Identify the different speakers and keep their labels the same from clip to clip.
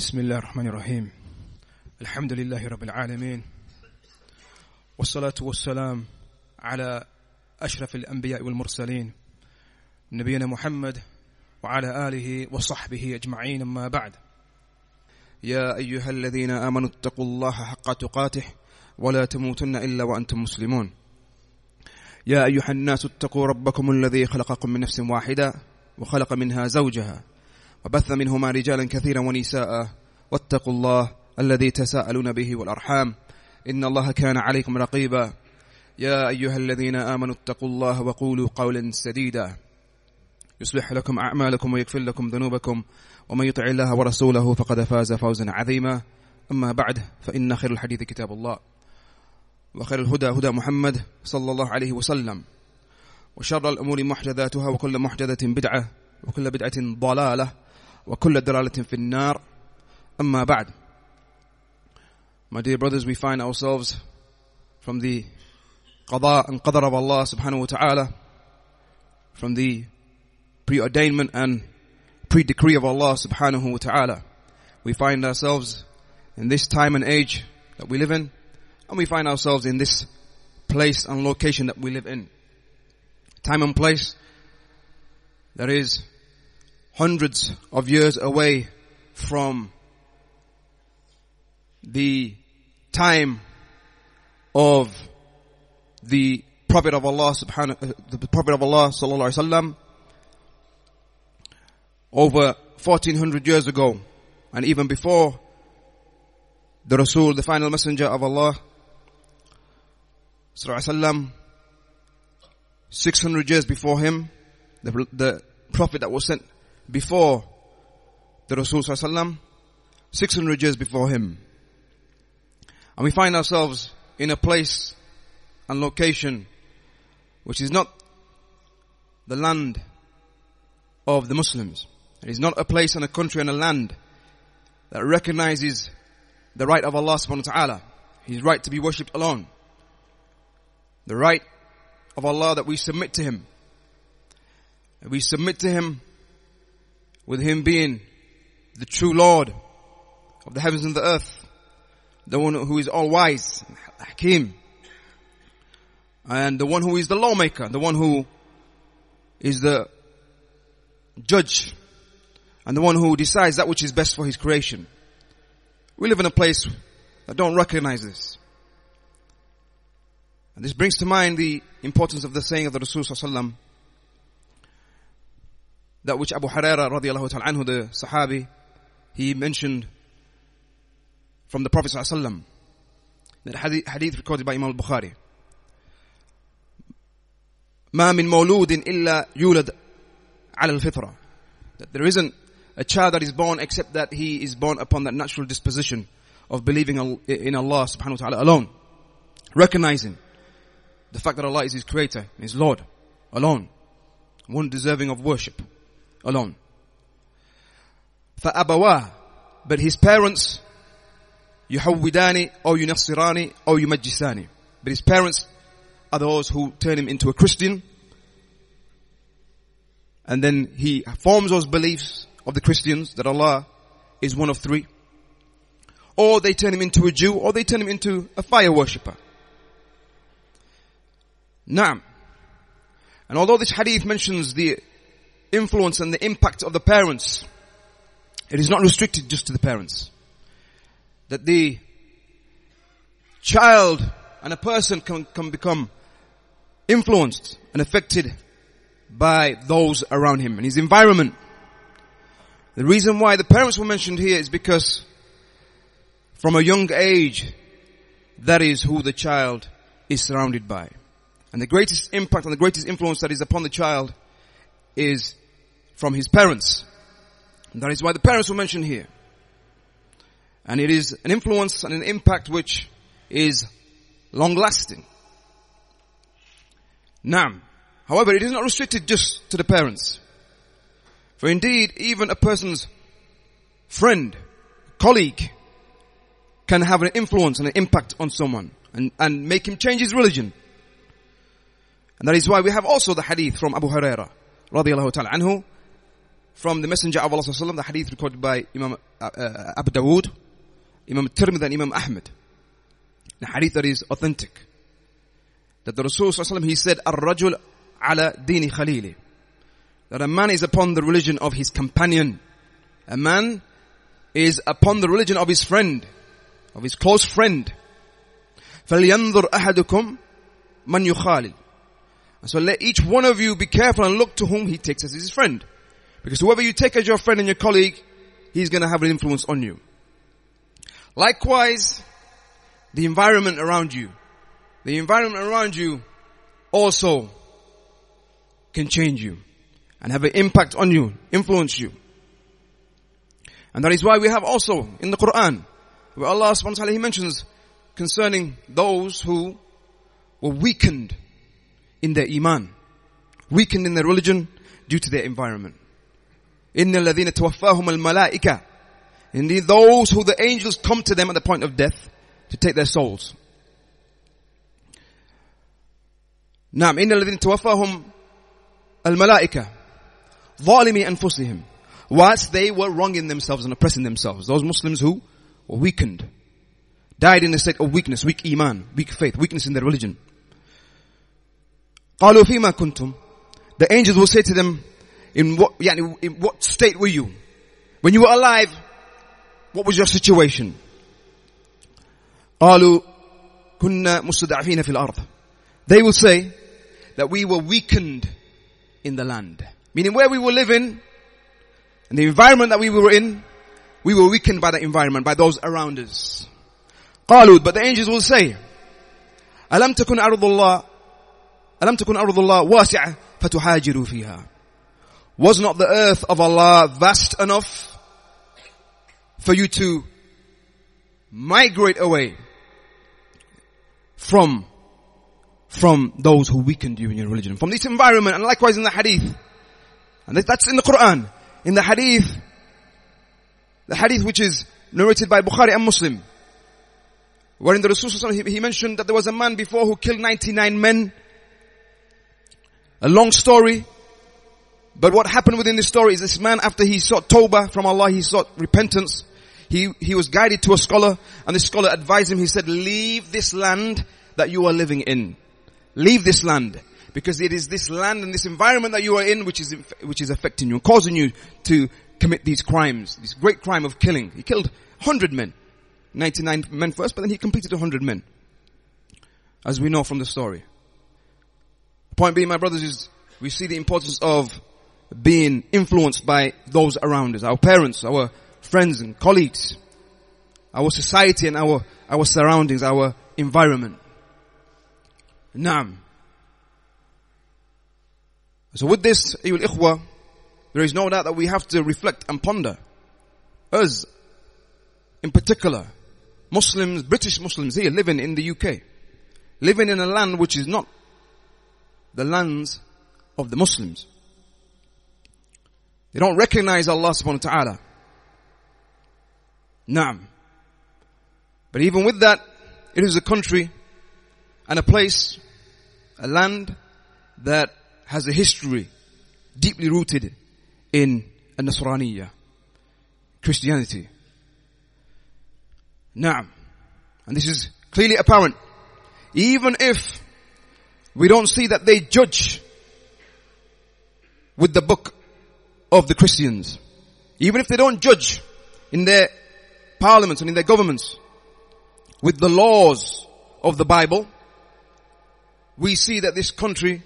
Speaker 1: بسم الله الرحمن الرحيم. الحمد لله رب العالمين. والصلاة والسلام على أشرف الأنبياء والمرسلين. نبينا محمد وعلى آله وصحبه أجمعين أما بعد. يا أيها الذين آمنوا اتقوا الله حق تقاته ولا تموتن إلا وأنتم مسلمون. يا أيها الناس اتقوا ربكم الذي خلقكم من نفس واحدة وخلق منها زوجها. وبث منهما رجالا كثيرا ونساء واتقوا الله الذي تساءلون به والأرحام. إن الله كان عليكم رقيبا. يا أيها الذين آمنوا اتقوا الله وقولوا قولا سديدا. يصلح لكم أعمالكم ويغفر لكم ذنوبكم. ومن يطع الله ورسوله فقد فاز فوزا عظيما. أما بعد فإن خير الحديث كتاب الله. وخير الهدى هدى محمد صلى الله عليه وسلم. وشر الأمور محدثاتها وكل محدثة بدعة وكل بدعة ضلالة. وكل دلالة في النار أما بعد My dear brothers, we find ourselves from the qada and qadar of Allah subhanahu wa ta'ala, from the preordainment and pre-decree of Allah subhanahu wa ta'ala. We find ourselves in this time and age that we live in, and we find ourselves in this place and location that we live in. Time and place that is hundreds of years away from the time of the Prophet of Allah subhanahu, the Prophet of Allah sallallahu alaihi wasallam over 1400 years ago. And even before the Rasul, the final messenger of Allah sallallahu alaihi wasallam 600 years before him the, the prophet that was sent before the Rasul sallallahu alaihi wasallam 600 years before him and we find ourselves in a place and location which is not the land of the Muslims. It is not a place and a country and a land that recognizes the right of Allah subhanahu wa ta'ala. His right to be worshipped alone. The right of Allah that we submit to Him. We submit to Him with Him being the true Lord of the heavens and the earth the one who is all wise, Hakim, and the one who is the lawmaker, the one who is the judge, and the one who decides that which is best for his creation. We live in a place that don't recognize this. And this brings to mind the importance of the saying of the Rasul sallallahu that which Abu Huraira radiallahu ta'ala anhu, the Sahabi, he mentioned from the Prophet ﷺ. That hadith, hadith recorded by Imam al-Bukhari. ما من مولود إلا يولد على الفطرة. That there isn't a child that is born except that he is born upon that natural disposition of believing in Allah subhanahu wa ta'ala alone. Recognizing the fact that Allah is his creator, his Lord, alone. One deserving of worship, alone. فأبواه, but his parents يحودان أو ينصران أو يمجسان. But his parents are those who turn him into a Christian. And then he forms those beliefs of the Christians that Allah is one of three. Or they turn him into a Jew, or they turn him into a fire worshipper. Naam. And although this hadith mentions the influence and the impact of the parents, it is not restricted just to the parents that the child and a person can, can become influenced and affected by those around him and his environment. The reason why the parents were mentioned here is because from a young age, that is who the child is surrounded by. And the greatest impact and the greatest influence that is upon the child is from his parents. And that is why the parents were mentioned here. And it is an influence and an impact which is long lasting. Now, however, it is not restricted just to the parents. For indeed, even a person's friend, colleague, can have an influence and an impact on someone and, and make him change his religion. And that is why we have also the hadith from Abu Huraira, radiallahu ta'ala anhu, from the Messenger of Allah sallallahu the hadith recorded by Imam uh, uh, Abu Dawood, Imam Tirmidhi and Imam Ahmad. The hadith that is authentic. That the Rasul sallallahu he said, "Ar-rajul ala dini khalili." That a man is upon the religion of his companion. A man is upon the religion of his friend, of his close friend. فَلْيَنظُرْ أَحَدُكُمْ مَنْ يُخَالِلُ so let each one of you be careful and look to whom he takes as his friend. Because whoever you take as your friend and your colleague, he's going to have an influence on you. Likewise, the environment around you. The environment around you also can change you and have an impact on you, influence you. And that is why we have also in the Quran, where Allah subhanahu wa ta'ala, mentions concerning those who were weakened in their iman, weakened in their religion due to their environment. إِنَّ الَّذِينَ تَوَفَّاهُمَ الْمَلَائِكَةِ Indeed, those who the angels come to them at the point of death to take their souls. نعم إن الذين توفاهم الملائكة ظالمي أنفسهم whilst they were wronging themselves and oppressing themselves. Those Muslims who were weakened, died in a state of weakness, weak iman, weak faith, weakness in their religion. قالوا فيما كنتم The angels will say to them, in what, يعني, in what state were you? When you were alive, what was your situation? قالوا كنا مستضعفين في الأرض They will say that we were weakened in the land. Meaning where we were living, and the environment that we were in, we were weakened by the environment, by those around us. قالوا, but the angels will say, ألم تكن أرض الله ألم تكن أرض الله واسعة فتهاجروا فيها Was not the earth of Allah vast enough for you to migrate away from from those who weakened you in your religion, from this environment, and likewise in the hadith. And that's in the Quran. In the hadith, the hadith which is narrated by Bukhari and Muslim, wherein the Rasul he, he mentioned that there was a man before who killed 99 men. A long story. But what happened within this story is this man, after he sought tawbah from Allah, he sought repentance. He, he was guided to a scholar, and the scholar advised him, he said, leave this land that you are living in. Leave this land. Because it is this land and this environment that you are in which is, which is affecting you, and causing you to commit these crimes, this great crime of killing. He killed 100 men. 99 men first, but then he completed 100 men. As we know from the story. Point being, my brothers, is we see the importance of being influenced by those around us, our parents, our friends and colleagues, our society and our, our surroundings, our environment. Naam. So with this, Ayyul Ikhwa, there is no doubt that we have to reflect and ponder. Us, in particular, Muslims, British Muslims here living in the UK, living in a land which is not the lands of the Muslims. They don't recognize Allah subhanahu wa ta'ala. Naam. But even with that, it is a country and a place, a land that has a history deeply rooted in a Nasraniyya, Christianity. Naam. And this is clearly apparent. Even if we don't see that they judge with the book of the Christians. Even if they don't judge in their parliaments and in their governments with the laws of the Bible, we see that this country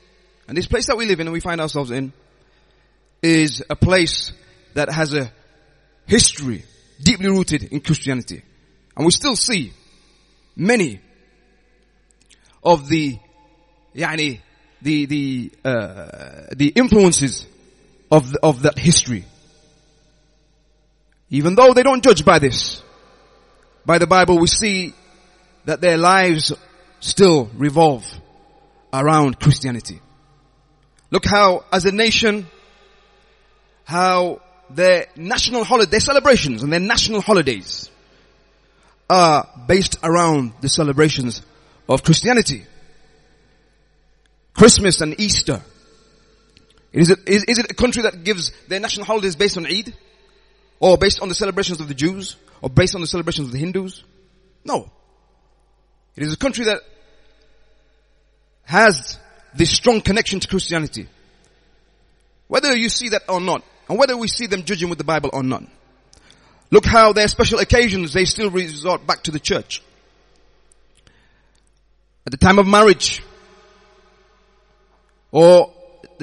Speaker 1: and this place that we live in and we find ourselves in is a place that has a history deeply rooted in Christianity. And we still see many of the, yani, the, the, uh, the influences of, the, of that history. Even though they don't judge by this, by the Bible we see that their lives still revolve around Christianity. Look how, as a nation, how their national holiday, their celebrations and their national holidays are based around the celebrations of Christianity. Christmas and Easter Is it, is, is it a country that gives their national holidays based on Eid? Or based on the celebrations of the Jews? Or based on the celebrations of the Hindus? No. It is a country that has this strong connection to Christianity. Whether you see that or not, and whether we see them judging with the Bible or not. Look how their special occasions, they still resort back to the church. At the time of marriage, or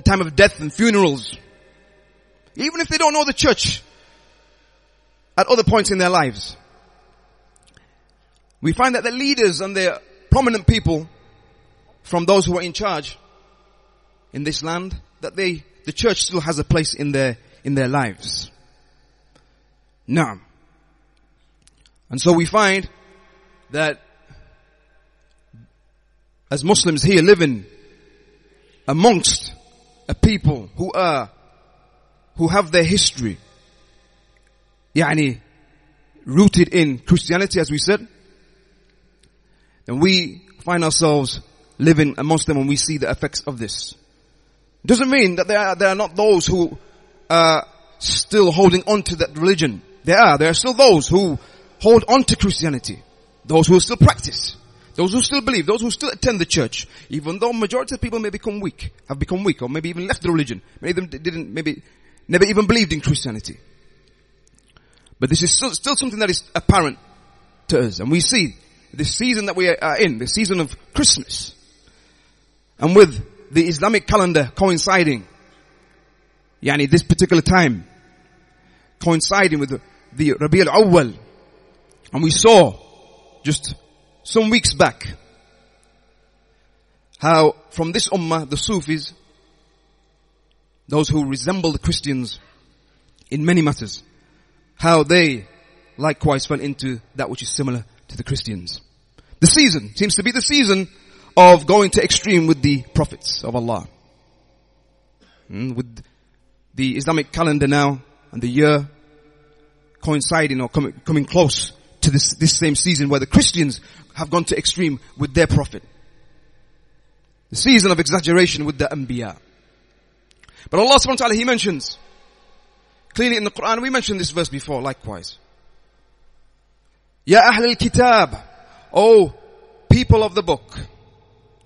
Speaker 1: the time of death and funerals, even if they don't know the church at other points in their lives, we find that the leaders and the prominent people from those who are in charge in this land, that they, the church still has a place in their, in their lives. Now, and so we find that as Muslims here living amongst a people who are, who have their history, yani, rooted in Christianity as we said, then we find ourselves living amongst them and we see the effects of this. Doesn't mean that there are, there are not those who are still holding on to that religion. There are. There are still those who hold on to Christianity. Those who still practice. Those who still believe. Those who still attend the church. Even though majority of people may become weak, have become weak, or maybe even left the religion. Many of them didn't, maybe, never even believed in Christianity. But this is still, still something that is apparent to us. And we see this season that we are in, the season of Christmas. And with the Islamic calendar coinciding, yani this particular time, coinciding with the, the Rabi al-Awwal. And we saw just some weeks back how from this ummah, the Sufis, those who resemble the Christians in many matters, how they likewise fell into that which is similar to the Christians. The season seems to be the season of going to extreme with the prophets of Allah. Mm, with the Islamic calendar now and the year coinciding or coming close to this, this same season where the Christians have gone to extreme with their prophet. The season of exaggeration with the Anbiya. But Allah subhanahu wa ta'ala, He mentions, clearly in the Quran, we mentioned this verse before likewise. Ya Ahl al-Kitab, O people of the book,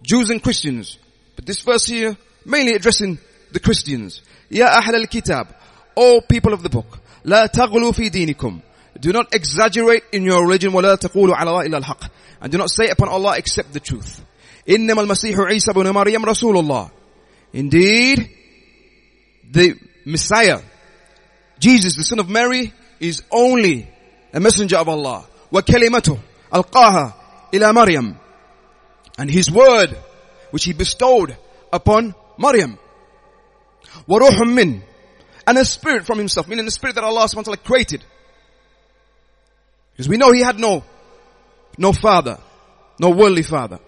Speaker 1: Jews and Christians. But this verse here, mainly addressing the Christians. Ya Ahl al-Kitab, O people of the book, لا تغلوا في دينكم. Do not exaggerate in your religion ولا تقولوا على الله إلا الحق. And do not say upon Allah except the truth. إنما المسيح عيسى بن مريم رسول الله. Indeed, the Messiah, Jesus, the son of Mary, is only a messenger of Allah. وكلمته ألقاها إلى مريم. And his word, which he bestowed upon Maryam. وروح من and a spirit from himself, meaning the spirit that Allah subhanahu wa ta'ala created. Because we know he had no, no father, no worldly father.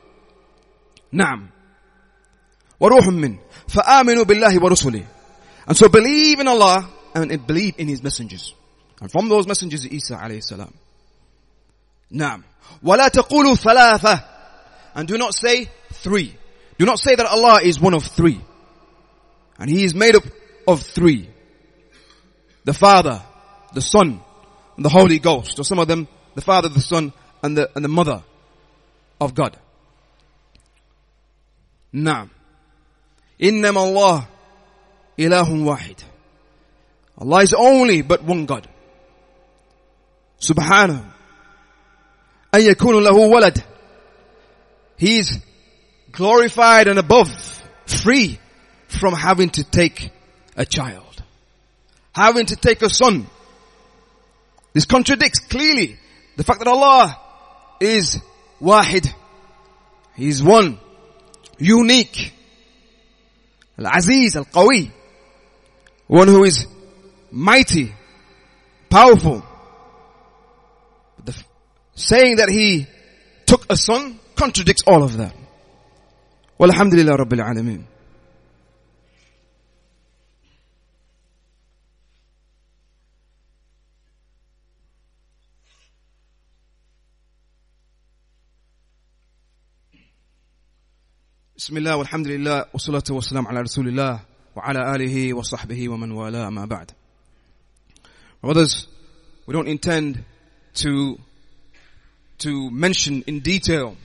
Speaker 1: نعم. وروح من فآمنوا بالله ورسله. And so believe in Allah and believe in his messengers. And from those messengers Isa alayhi salam. نعم. ولا تقولوا ثلاثة. And do not say three. Do not say that Allah is one of three. And he is made up of three the Father, the Son, and the Holy Ghost. Or some of them, the Father, the Son, and the, and the Mother of God. نعم إنما الله إله واحد Allah is only but one God سبحانه أن يكون له ولد He is glorified and above, free from having to take a child having to take a son. this contradicts clearly the fact that Allah is wahid. He is one, unique. Al-Aziz, Al-Qawi. One who is mighty, powerful. The, saying that he took a son contradicts all of that. Walhamdulillah Rabbil Alameen. بسم الله والحمد لله والصلاة والسلام على رسول الله وعلى آله وصحبه ومن والاه ما بعد. Brothers, we don't intend to, to mention in detail,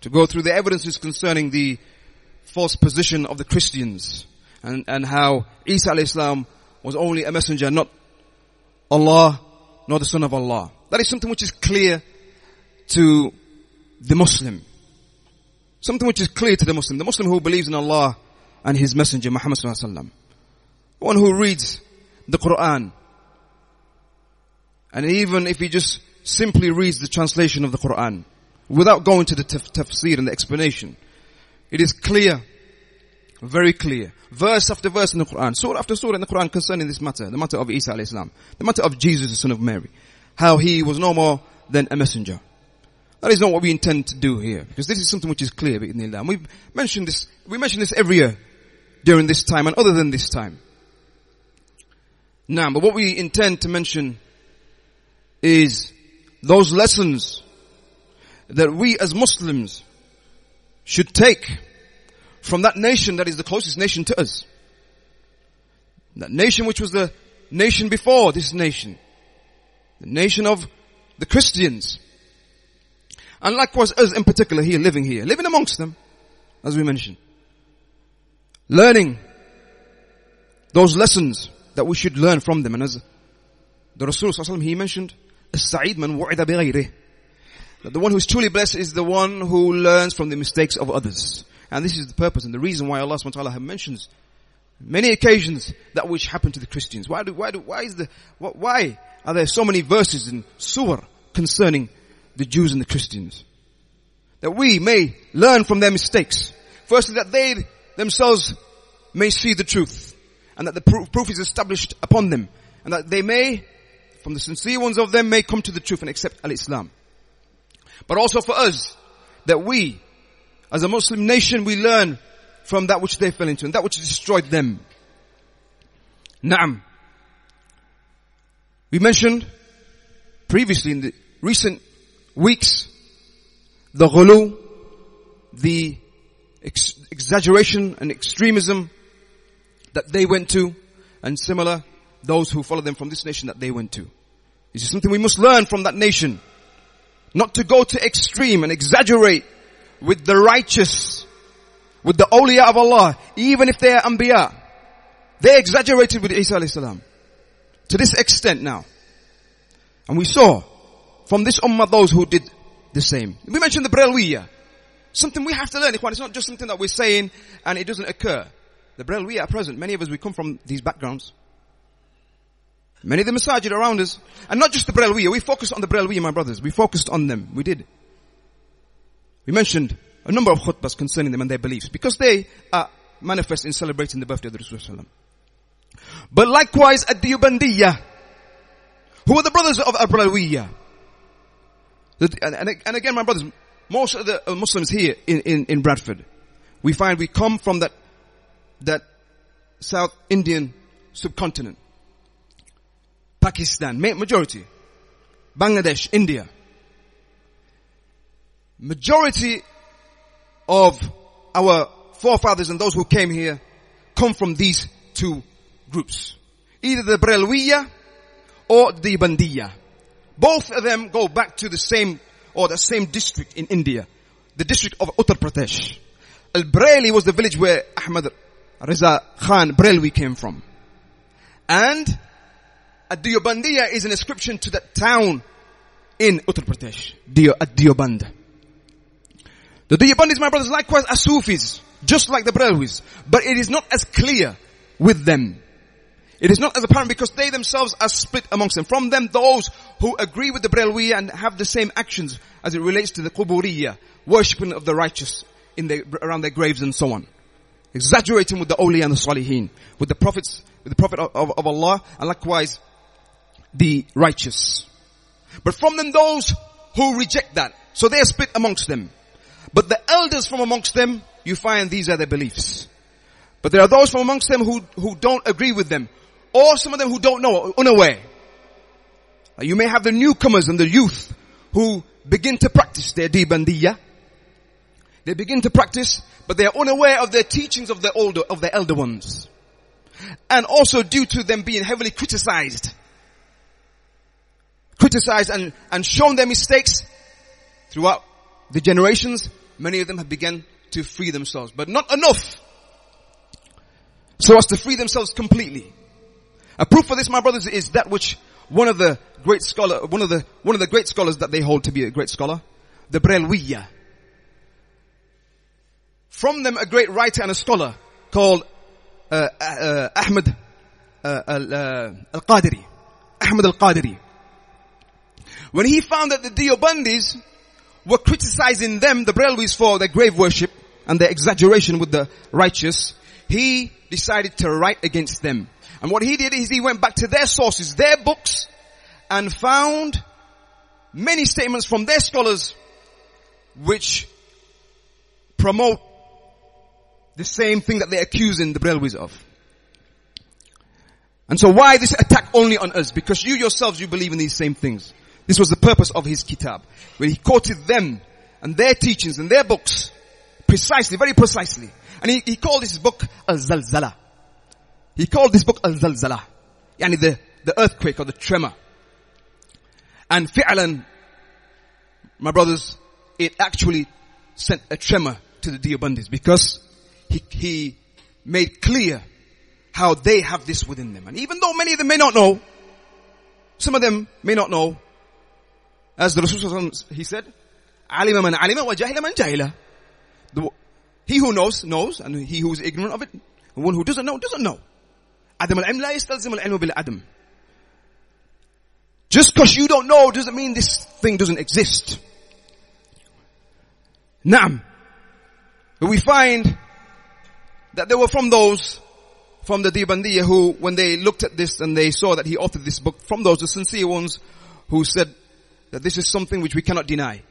Speaker 1: to go through the evidences concerning the false position of the Christians and, and how Isa al-Islam was only a messenger, not Allah, nor the son of Allah. That is something which is clear to the Muslim. Something which is clear to the Muslim. The Muslim who believes in Allah and His Messenger Muhammad sallallahu alaihi wasallam. One who reads the Quran. And even if he just simply reads the translation of the Quran, without going to the taf- tafsir and the explanation, it is clear, very clear, verse after verse in the Quran, surah after surah in the Quran concerning this matter, the matter of Isa alayhi the matter of Jesus, the son of Mary, how he was no more than a messenger. That is not what we intend to do here, because this is something which is clear, and we've mentioned this, we mention this every year during this time and other than this time. Now, but what we intend to mention is those lessons that we as Muslims should take from that nation that is the closest nation to us. That nation which was the nation before this nation. The nation of the Christians. And likewise us in particular here, living here, living amongst them, as we mentioned. Learning those lessons that we should learn from them. And as the Rasul he mentioned, السعيد من وعد بغيره the one who is truly blessed is the one who learns from the mistakes of others. And this is the purpose and the reason why Allah subhanahu wa ta'ala mentions many occasions that which happened to the Christians. Why do, why do, why is the, why are there so many verses in surah concerning the Jews and the Christians? That we may learn from their mistakes. Firstly, that they themselves may see the truth and that the proof, proof is established upon them and that they may, from the sincere ones of them, may come to the truth and accept al-Islam. But also for us, that we, as a Muslim nation, we learn from that which they fell into and that which destroyed them. Naam. We mentioned previously in the recent weeks the ghulu, the ex- exaggeration and extremism that they went to and similar those who follow them from this nation that they went to. This is something we must learn from that nation. Not to go to extreme and exaggerate with the righteous, with the awliya of Allah, even if they are anbiya. They exaggerated with Isa alayhi salam. To this extent now. And we saw from this ummah those who did the same. We mentioned the Brelwiya. Something we have to learn, It's not just something that we're saying and it doesn't occur. The Brelwiya at present, many of us, we come from these backgrounds. Many of the masajid around us, and not just the Brelwiya, we focused on the Brelwiya, my brothers. We focused on them. We did. We mentioned a number of khutbahs concerning them and their beliefs, because they are manifest in celebrating the birthday of the Rasulullah. But likewise at the Ubandiyah, who are the brothers of Abralawiyah. And, again, my brothers, most of the uh, Muslims here in, in, in Bradford, we find we come from that, that South Indian subcontinent. Pakistan, majority. Bangladesh, India. Majority of our forefathers and those who came here come from these two groups. Either the Brelwiya or the Bandiya. Both of them go back to the same or the same district in India. The district of Uttar Pradesh. Al-Breli was the village where Ahmad Reza Khan Brelwi came from. And Ad-Diyobandiyya is an inscription to that town in Uttar Pradesh. Ad-Diyoband. The Diyobandis, my brothers, likewise are Sufis, just like the Brelwis. But it is not as clear with them. It is not as apparent because they themselves are split amongst them. From them, those who agree with the Brelwiya and have the same actions as it relates to the Quburiyya, worshipping of the righteous in their, around their graves and so on. Exaggerating with the Awliya and the Salihin, with the prophets, with the Prophet of, of, of Allah, and likewise the righteous. But from them those who reject that. So they are split amongst them. But the elders from amongst them, you find these are their beliefs. But there are those from amongst them who, who don't agree with them. Or some of them who don't know, unaware. You may have the newcomers and the youth who begin to practice their dibandiya. They begin to practice, but they are unaware of their teachings of the older, of the elder ones.
Speaker 2: and also due to them being heavily criticized. Criticized and, and shown their mistakes throughout the generations, many of them have begun to free themselves, but not enough so as to free themselves completely. A proof for this, my brothers, is that which one of the great scholar, one of the, one of the great scholars that they hold to be a great scholar, the Brelwiya. From them, a great writer and a scholar called uh, uh, Ahmed uh, uh al-Qadiri. Ahmed al-Qadiri. When he found that the Deobandis were criticizing them, the Brelwis, for their grave worship and their exaggeration with the righteous, he decided to write against them. And what he did is he went back to their sources, their books, and found many statements from their scholars which promote the same thing that they're accusing the Brelwis of. And so why this attack only on us? Because you yourselves, you believe in these same things. This was the purpose of his kitab. When he quoted them and their teachings and their books precisely, very precisely. And he, he called this book Al-Zalzala. He called this book Al-Zalzala. Yani the, the earthquake or the tremor. And fi'lan, my brothers, it actually sent a tremor to the Deobandis because he, he made clear how they have this within them. And even though many of them may not know, some of them may not know, as the Rasul he said, alima man alima wa jahila man jahila. He who knows, knows, and he who is ignorant of it, the one who doesn't know, doesn't know. عدم العلم لا يستلزم العلم بالعدم. Just because you don't know doesn't mean this thing doesn't exist. Naam. But we find that there were from those from the Deobandiyya who, when they looked at this and they saw that he authored this book, from those, the sincere ones who said that this is something which we cannot deny.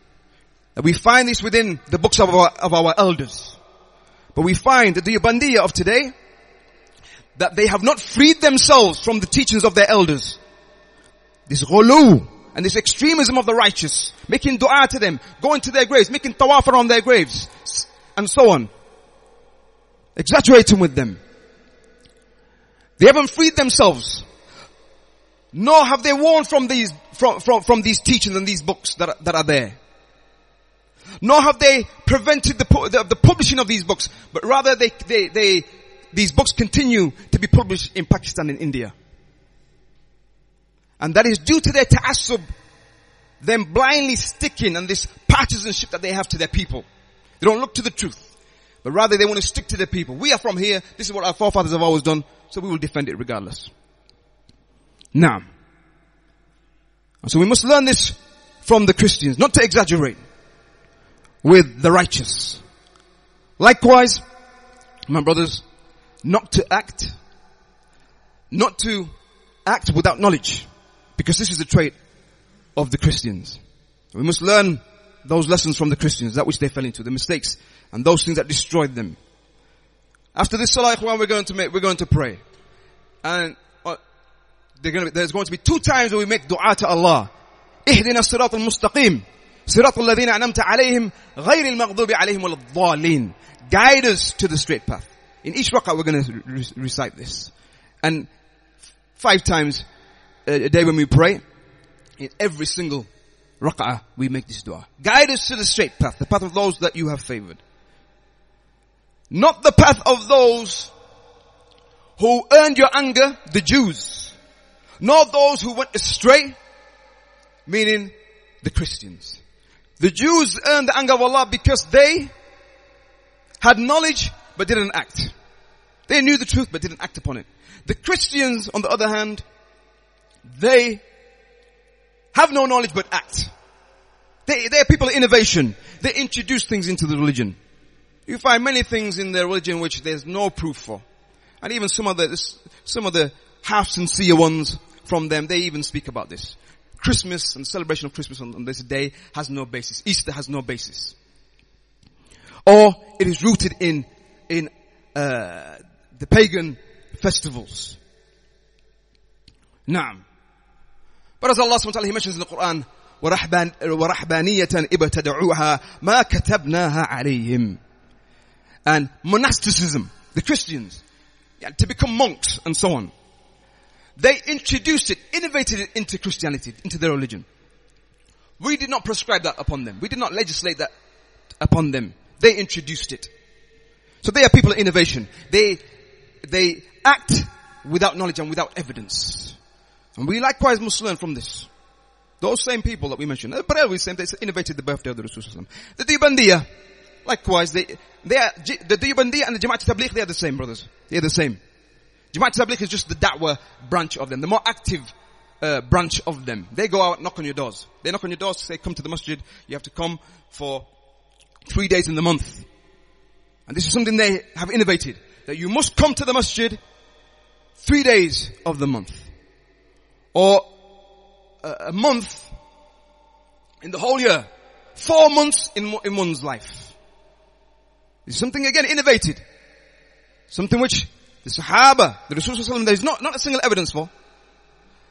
Speaker 2: That we find this within the books of our, of our elders. But we find the Deobandiyya of today, that they have not freed themselves from the teachings of their elders. This ghulu and this extremism of the righteous, making dua to them, going to their graves, making tawaf around their graves, and so on. Exaggerating with them. They haven't freed themselves. Nor have they warned from these, from, from, from these teachings and these books that are, that are there. Nor have they prevented the, the, the publishing of these books, but rather they, they, they, these books continue to be published in Pakistan and India. And that is due to their ta'assub, them blindly sticking and this partisanship that they have to their people. They don't look to the truth. But rather they want to stick to their people. We are from here. This is what our forefathers have always done. So we will defend it regardless. Now. So we must learn this from the Christians, not to exaggerate with the righteous. Likewise, my brothers, not to act, not to act without knowledge, because this is the trait of the Christians. We must learn those lessons from the Christians, that which they fell into, the mistakes and those things that destroyed them. After this salah, we're going to make, we're going to pray. And uh, going to, there's going to be two times where we make dua to Allah. اهدنا الصراط المستقيم صراط الذين أنمت عليهم غير المغضوب عليهم ولا الضالين Guide us to the straight path. In each rak'ah we're going to re- recite this. And five times a day when we pray, in every single rak'ah we make this dua. Guide us to the straight path, the path of those that you have favored. Not the path of those who earned your anger, the Jews. Not those who went astray, meaning the Christians. The Jews earned the anger of Allah because they had knowledge but didn't act. They knew the truth but didn't act upon it. The Christians, on the other hand, they have no knowledge but act. They, they're people of innovation. They introduce things into the religion. You find many things in their religion which there's no proof for. And even some of the, some of the half sincere ones from them, they even speak about this. Christmas and celebration of Christmas on, on this day has no basis. Easter has no basis. Or it is rooted in, in, uh, the pagan festivals. Naam. But as Allah subhanahu wa ta'ala, He mentions in the Quran, ورحبانية ابتدعوها ما كتبناها عليهم and monasticism, the Christians, yeah, to become monks and so on. They introduced it, innovated it into Christianity, into their religion. We did not prescribe that upon them. We did not legislate that upon them. They introduced it. So they are people of innovation. They, they act without knowledge and without evidence. And we likewise must learn from this. Those same people that we mentioned, but always same, they innovated the birthday of the Rasul The Deobandiyah, likewise, they, they are, the Deobandiyah and the Jamaat Tabligh, they are the same, brothers. They are the same. Jamaat Tabligh is just the Da'wah branch of them, the more active uh, branch of them. They go out, knock on your doors. They knock on your doors, say, come to the masjid. You have to come for three days in the month. And this is something they have innovated. That you must come to the masjid three days of the month. Or a month in the whole year. Four months in, in one's life. It's something again innovated. Something which the Sahaba, the Rasul there is not, not a single evidence for.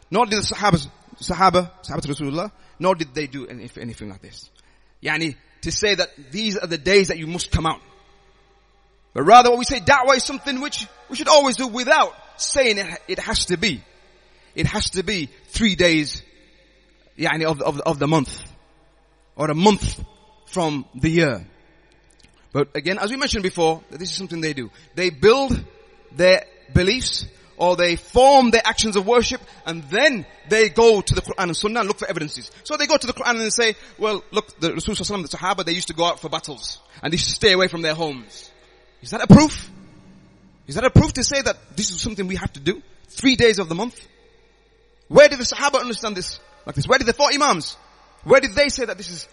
Speaker 2: Nor did the Sahaba, Sahaba, Sahaba Rasulullah, nor did they do anything like this. Yani, to say that these are the days that you must come out. But rather what we say, da'wah is something which we should always do without saying it, it has to be. It has to be three days, yani of, of, of the month. Or a month from the year. But again, as we mentioned before, this is something they do. They build their beliefs or they form their actions of worship and then they go to the Quran and Sunnah and look for evidences. So they go to the Quran and they say, well, look, the Rasul the Sahaba, they used to go out for battles and they used to stay away from their homes. Is that a proof? Is that a proof to say that this is something we have to do? Three days of the month? Where did the Sahaba understand this like this? Where did the four Imams? Where did they say that this is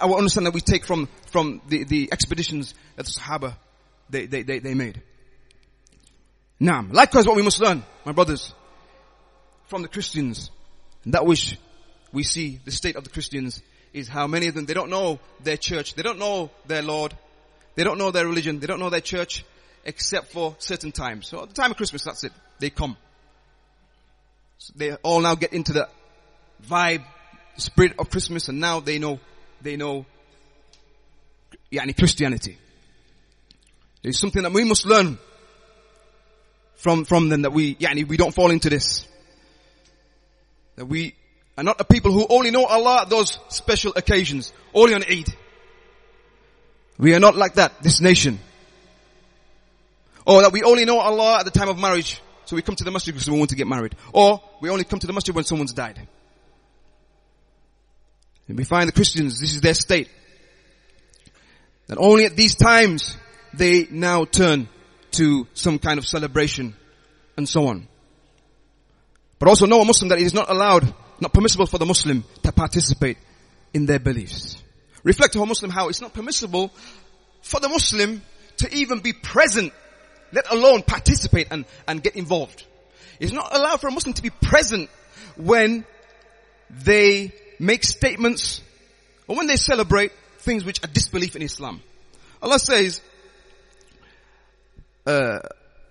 Speaker 2: our understanding that we take from, from the, the expeditions that the Sahaba they, they, they, they made? Now, likewise what we must learn, my brothers, from the Christians, that which we see the state of the Christians is how many of them, they don't know their church, they don't know their Lord, they don't know their religion, they don't know their church, except for certain times. So at the time of Christmas, that's it. They come. So they all now get into the vibe, spirit of Christmas, and now they know, they know, Yeah, yani Christianity. There's something that we must learn from, from them that we, yani, we don't fall into this. That we are not a people who only know Allah at those special occasions, only on Eid. We are not like that, this nation. Or that we only know Allah at the time of marriage, so we come to the masjid because we want to get married. Or we only come to the masjid when someone's died. And we find the Christians, this is their state. That only at these times they now turn to some kind of celebration and so on. But also know a Muslim that it is not allowed, not permissible for the Muslim to participate in their beliefs. Reflect to a Muslim how it's not permissible for the Muslim to even be present, let alone participate and, and get involved. It's not allowed for a Muslim to be present when they make statements or when they celebrate things which are disbelief in Islam. Allah says, uh,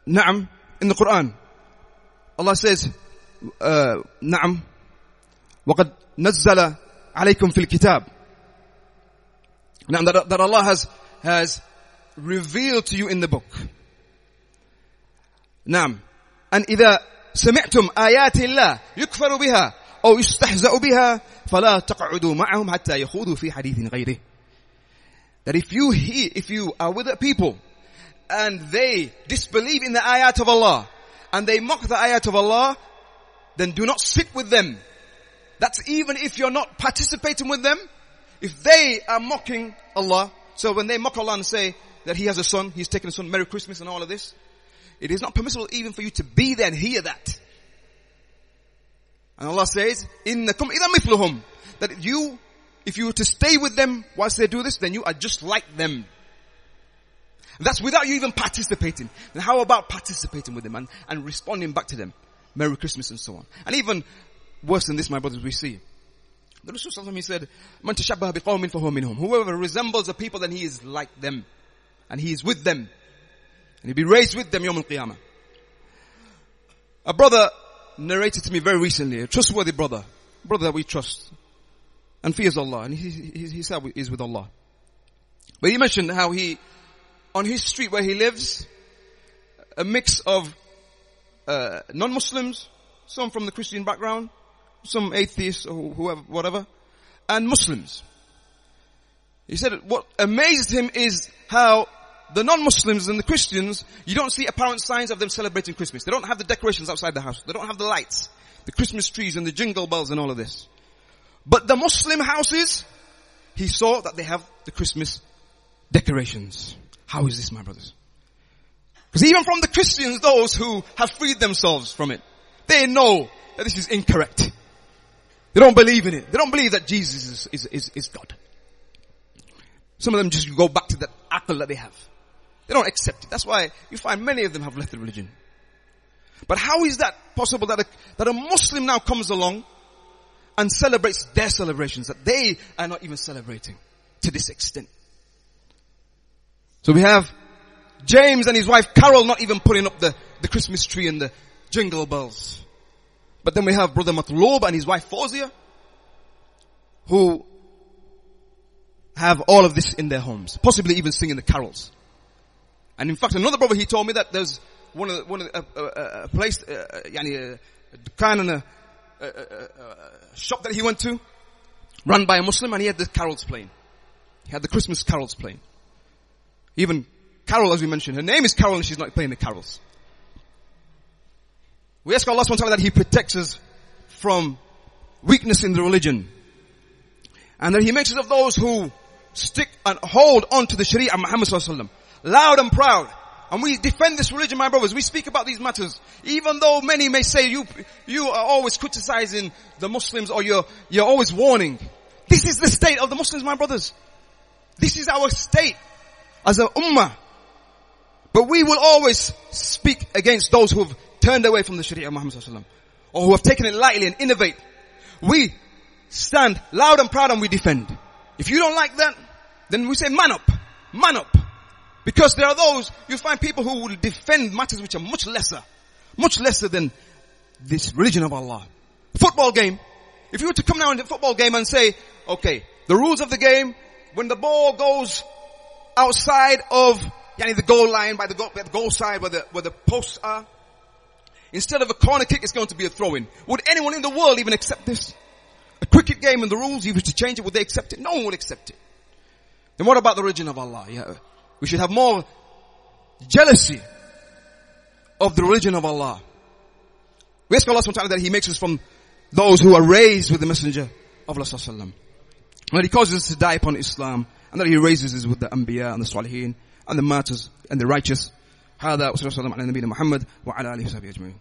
Speaker 2: na'am, in the Quran. Allah says, uh, na'am, وَقَدْ نَزَّلَ عَلَيْكُمْ فِي الْكِتَابِ Now that, that Allah has, has revealed to you in the book. نعم. أن إذا سمعتم آيات الله يكفر بها أو يستهزأ بها فلا تقعدوا معهم حتى يخوضوا في حديث غيره. That if you hear, if you are with the people and they disbelieve in the ayat of Allah and they mock the ayat of Allah, then do not sit with them. That's even if you're not participating with them. If they are mocking Allah, so when they mock Allah and say that He has a son, He's taken a son, Merry Christmas and all of this, it is not permissible even for you to be there and hear that. And Allah says, إِنَّكُمْ إِذَا مِثْلُهُمْ That you, if you were to stay with them whilst they do this, then you are just like them. That's without you even participating. And how about participating with them and, and responding back to them? Merry Christmas and so on. And even worse than this, my brothers, we see. the Rasul he said, Man tashabbaha biqawmin fahuwa minhum. Whoever resembles a people, then he is like them. And he is with them. And he'll be raised with them yawm al-qiyamah. A brother narrated to me very recently, a trustworthy brother, brother that we trust, and fears Allah, and he, he, he said he's with Allah. But he mentioned how he on his street where he lives, a mix of uh, non-Muslims, some from the Christian background, some atheists or whoever, whatever, and Muslims. He said what amazed him is how the non-Muslims and the Christians, you don't see apparent signs of them celebrating Christmas. They don't have the decorations outside the house. They don't have the lights, the Christmas trees and the jingle bells and all of this. But the Muslim houses, he saw that they have the Christmas decorations. How is this, my brothers? Because even from the Christians, those who have freed themselves from it, they know that this is incorrect. They don't believe in it. They don't believe that Jesus is, is, is, is God. Some of them just go back to that akal that they have. They don't accept it. That's why you find many of them have left the religion. But how is that possible that a, that a Muslim now comes along and celebrates their celebrations that they are not even celebrating to this extent? So we have James and his wife Carol not even putting up the, the Christmas tree and the jingle bells. But then we have brother Matlob and his wife Fawzia who have all of this in their homes, possibly even singing the carols. And in fact, another brother, he told me that there's one of the, one of the, uh, a place, uh, uh yani a, a and a, a, a, shop that he went to, run by a Muslim, and he had the carols playing. He had the Christmas carols playing. Even Carol, as we mentioned, her name is Carol and she's not playing the carols. We ask Allah subhanahu wa ta'ala that He protects us from weakness in the religion. And that He makes us of those who stick and hold on to the Sharia Muhammad sallallahu loud and proud. And we defend this religion, my brothers. We speak about these matters. Even though many may say you, you are always criticizing the Muslims or you're, you're always warning. This is the state of the Muslims, my brothers. This is our state as a ummah. But we will always speak against those who have turned away from the Sharia of Muhammad or who have taken it lightly and innovate. We stand loud and proud and we defend. If you don't like that, then we say man up, man up. Because there are those, you find people who will defend matters which are much lesser, much lesser than this religion of Allah. Football game. If you were to come now in the football game and say, okay, the rules of the game, when the ball goes outside of yani the goal line, by the goal, by the goal side where the, where the posts are, instead of a corner kick, it's going to be a throw-in. Would anyone in the world even accept this? A cricket game and the rules, if you to change it, would they accept it? No one would accept it. Then what about the religion of Allah? Yeah. We should have more jealousy of the religion of Allah. We ask Allah subhanahu that He makes us from those who are raised with the Messenger of Allah sallallahu That He causes us to die upon Islam and that He raises us with the Anbiya and the Salihin and the martyrs and the righteous. هذا وصلى الله على نبينا محمد وعلى آله وصحبه أجمعين